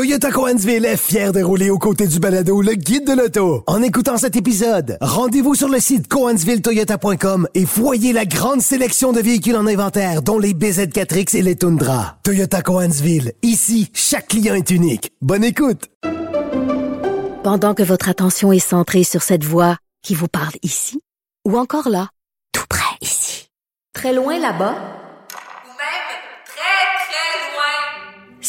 Toyota Coansville est fier de rouler aux côtés du balado le guide de l'auto. En écoutant cet épisode, rendez-vous sur le site coansvilletoyota.com et voyez la grande sélection de véhicules en inventaire, dont les BZ4X et les Tundra. Toyota Coansville, ici, chaque client est unique. Bonne écoute! Pendant que votre attention est centrée sur cette voix qui vous parle ici, ou encore là, tout près ici, très loin là-bas,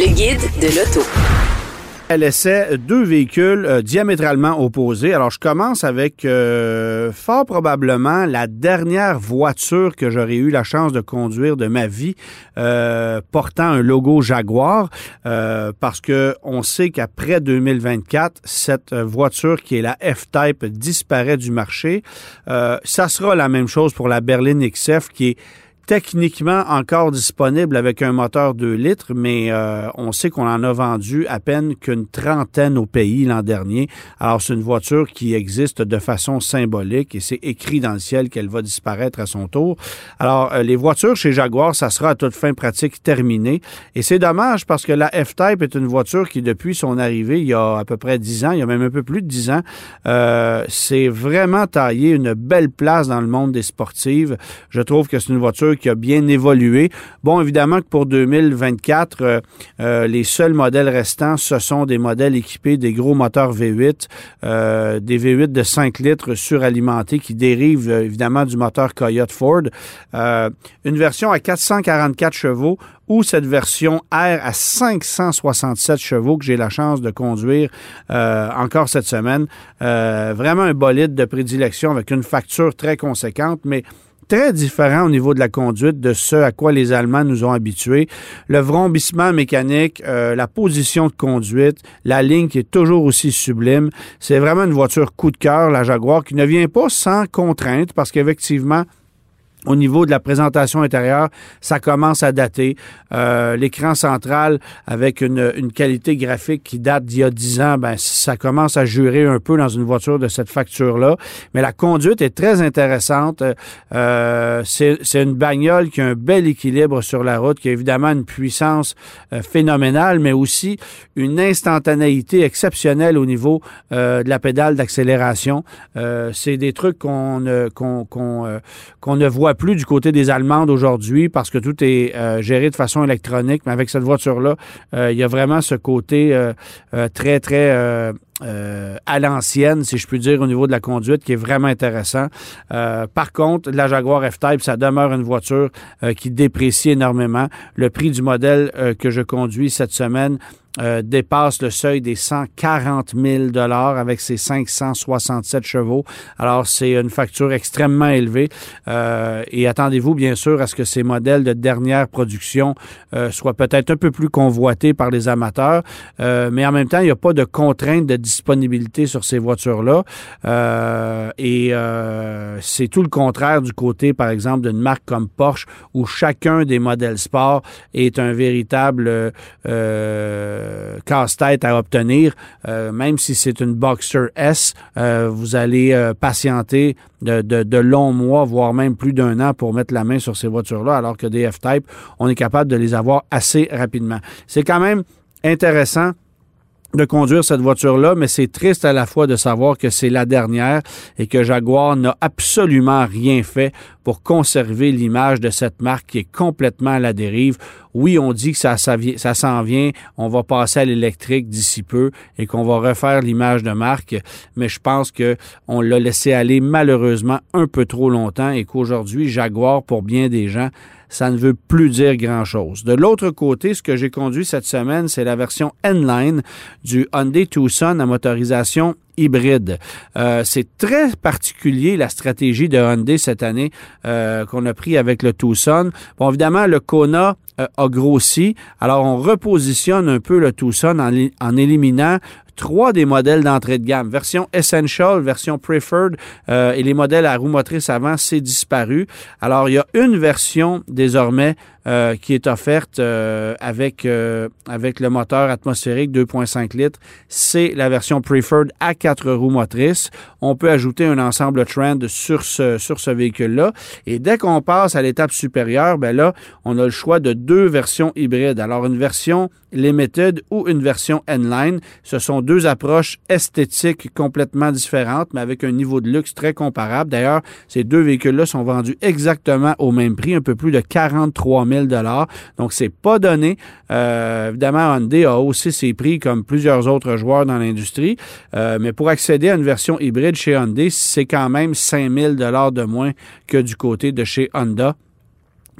Le guide de l'auto. Elle essaie deux véhicules euh, diamétralement opposés. Alors, je commence avec euh, fort probablement la dernière voiture que j'aurais eu la chance de conduire de ma vie, euh, portant un logo Jaguar, parce que on sait qu'après 2024, cette voiture qui est la F-Type disparaît du marché. ça sera la même chose pour la berline XF qui est techniquement encore disponible avec un moteur 2 litres, mais euh, on sait qu'on en a vendu à peine qu'une trentaine au pays l'an dernier. Alors, c'est une voiture qui existe de façon symbolique et c'est écrit dans le ciel qu'elle va disparaître à son tour. Alors, euh, les voitures chez Jaguar, ça sera à toute fin pratique terminé. Et c'est dommage parce que la F-Type est une voiture qui, depuis son arrivée, il y a à peu près 10 ans, il y a même un peu plus de 10 ans, euh, c'est vraiment taillé une belle place dans le monde des sportives. Je trouve que c'est une voiture qui a bien évolué. Bon, évidemment que pour 2024, euh, euh, les seuls modèles restants, ce sont des modèles équipés des gros moteurs V8, euh, des V8 de 5 litres suralimentés qui dérivent évidemment du moteur Coyote Ford. une version à 444 chevaux ou cette version R à 567 chevaux que j'ai la chance de conduire encore cette semaine. vraiment un bolide de prédilection avec une facture très conséquente, mais très différent au niveau de la conduite de ce à quoi les Allemands nous ont habitués. Le vrombissement mécanique, euh, la position de conduite, la ligne qui est toujours aussi sublime. C'est vraiment une voiture coup de cœur, la Jaguar, qui ne vient pas sans contrainte parce qu'effectivement, au niveau de la présentation intérieure, ça commence à dater. Euh, l'écran central, avec une, une, qualité graphique qui date d'il y a 10 ans, ben, ça commence à jurer un peu dans une voiture de cette facture-là. Mais la conduite est très intéressante. Euh, c'est une bagnole qui a un bel équilibre sur la route, qui a évidemment une puissance euh, phénoménale, mais aussi une instantanéité exceptionnelle au niveau euh, de la pédale d'accélération. Euh, c'est des trucs qu'on ne voit plus du côté des Allemandes aujourd'hui parce que tout est euh, géré de façon électronique. Mais avec cette voiture-là, euh, il y a vraiment ce côté euh, très, très à l'ancienne, si je puis dire, au niveau de la conduite, qui est vraiment intéressant. par contre, la Jaguar F-Type, ça demeure une voiture qui déprécie énormément. Le prix du modèle que je conduis cette semaine euh, dépasse le seuil des 140 000 dollars avec ses 567 chevaux. Alors, c'est une facture extrêmement élevée. Euh, et attendez-vous, bien sûr, à ce que ces modèles de dernière production euh, soient peut-être un peu plus convoités par les amateurs. mais en même temps, il n'y a pas de contrainte de disponibilité sur ces voitures-là. et c'est tout le contraire du côté, par exemple, d'une marque comme Porsche, où chacun des modèles sport est un véritable euh, casse-tête à obtenir. Euh, même si c'est une Boxer S, euh, vous allez patienter de, de, longs mois, voire même plus d'un an pour mettre la main sur ces voitures-là, alors que des F-Type, on est capable de les avoir assez rapidement. C'est quand même intéressant de conduire cette voiture-là, mais c'est triste à la fois de savoir que c'est la dernière et que Jaguar n'a absolument rien fait pour conserver l'image de cette marque qui est complètement à la dérive. Oui, on dit que ça, ça, s'en vient, on va passer à l'électrique d'ici peu et qu'on va refaire l'image de marque, mais je pense que on l'a laissé aller malheureusement un peu trop longtemps et qu'aujourd'hui, Jaguar, pour bien des gens, ça ne veut plus dire grand-chose. De l'autre côté, ce que j'ai conduit cette semaine, c'est la version N-Line du Hyundai Tucson à motorisation hybride. Euh, c'est très particulier la stratégie de Hyundai cette année euh, qu'on a pris avec le Tucson. Bon, évidemment, le Kona a grossi. Alors, on repositionne un peu le ça en, en éliminant trois des modèles d'entrée de gamme. Version Essential, version Preferred euh, et les modèles à roue motrice avant, c'est disparu. Alors, il y a une version désormais euh, qui est offerte euh, avec, euh, avec le moteur atmosphérique 2.5 litres. C'est la version Preferred à quatre roues motrices. On peut ajouter un ensemble Trend sur ce, sur ce véhicule-là. Et dès qu'on passe à l'étape supérieure, ben là, on a le choix de deux versions hybrides. Alors, une version Limited ou une version N-Line. Ce sont deux approches esthétiques complètement différentes, mais avec un niveau de luxe très comparable. D'ailleurs, ces deux véhicules-là sont vendus exactement au même prix, un peu plus de 43 000 donc, c'est pas donné. Euh, évidemment, Hyundai a haussé ses prix comme plusieurs autres joueurs dans l'industrie. Euh, mais pour accéder à une version hybride chez Hyundai, c'est quand même 5 000 de moins que du côté de chez Honda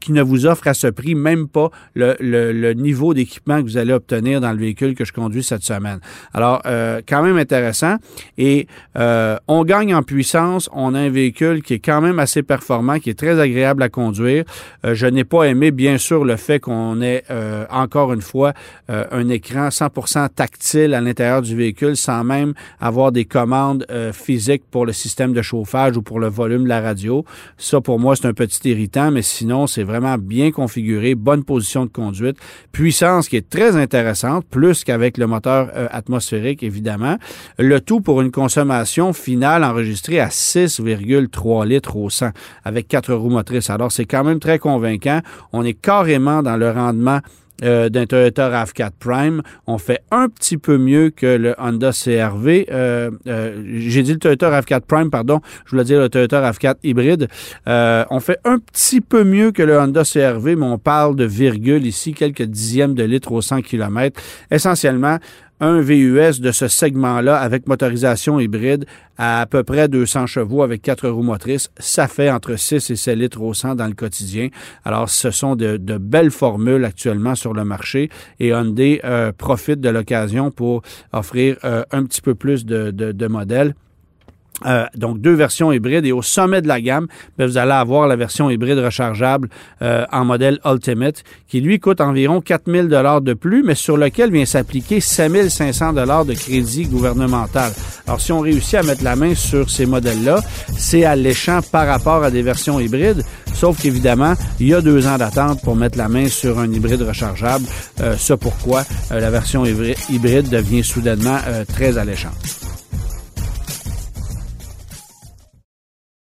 qui ne vous offre à ce prix même pas le, le, niveau d'équipement que vous allez obtenir dans le véhicule que je conduis cette semaine. Alors, euh, quand même intéressant. Et euh, on gagne en puissance. On a un véhicule qui est quand même assez performant, qui est très agréable à conduire. Euh, je n'ai pas aimé, bien sûr, le fait qu'on ait encore une fois un écran 100% tactile à l'intérieur du véhicule sans même avoir des commandes physiques pour le système de chauffage ou pour le volume de la radio. Ça, pour moi, c'est un petit irritant, mais sinon, c'est vraiment bien configuré, bonne position de conduite, puissance qui est très intéressante, plus qu'avec le moteur euh, atmosphérique, évidemment. Le tout pour une consommation finale enregistrée à 6,3 litres au 100 avec quatre roues motrices. Alors, c'est quand même très convaincant. On est carrément dans le rendement euh, d'un Toyota RAV4 Prime. On fait un petit peu mieux que le Honda CRV. Euh, euh, j'ai dit le Toyota RAV4 Prime, pardon. Je voulais dire le Toyota RAV4 hybride. on fait un petit peu mieux que le Honda CRV, mais on parle de virgule ici, quelques dixièmes de litre au 100 km. Essentiellement, un VUS de ce segment-là avec motorisation hybride à à peu près 200 chevaux avec quatre roues motrices, ça fait entre 6 et 7 litres au 100 dans le quotidien. Alors, ce sont de, belles formules actuellement sur le marché et Hyundai euh, profite de l'occasion pour offrir euh, un petit peu plus de, de modèles. Euh, donc deux versions hybrides et au sommet de la gamme, ben, vous allez avoir la version hybride rechargeable euh, en modèle Ultimate qui lui coûte environ 4000 dollars de plus, mais sur lequel vient s'appliquer 5500 dollars de crédit gouvernemental. Alors si on réussit à mettre la main sur ces modèles-là, c'est alléchant par rapport à des versions hybrides, sauf qu'évidemment il y a deux ans d'attente pour mettre la main sur un hybride rechargeable. Euh, ça pourquoi la version hybride devient soudainement très alléchante.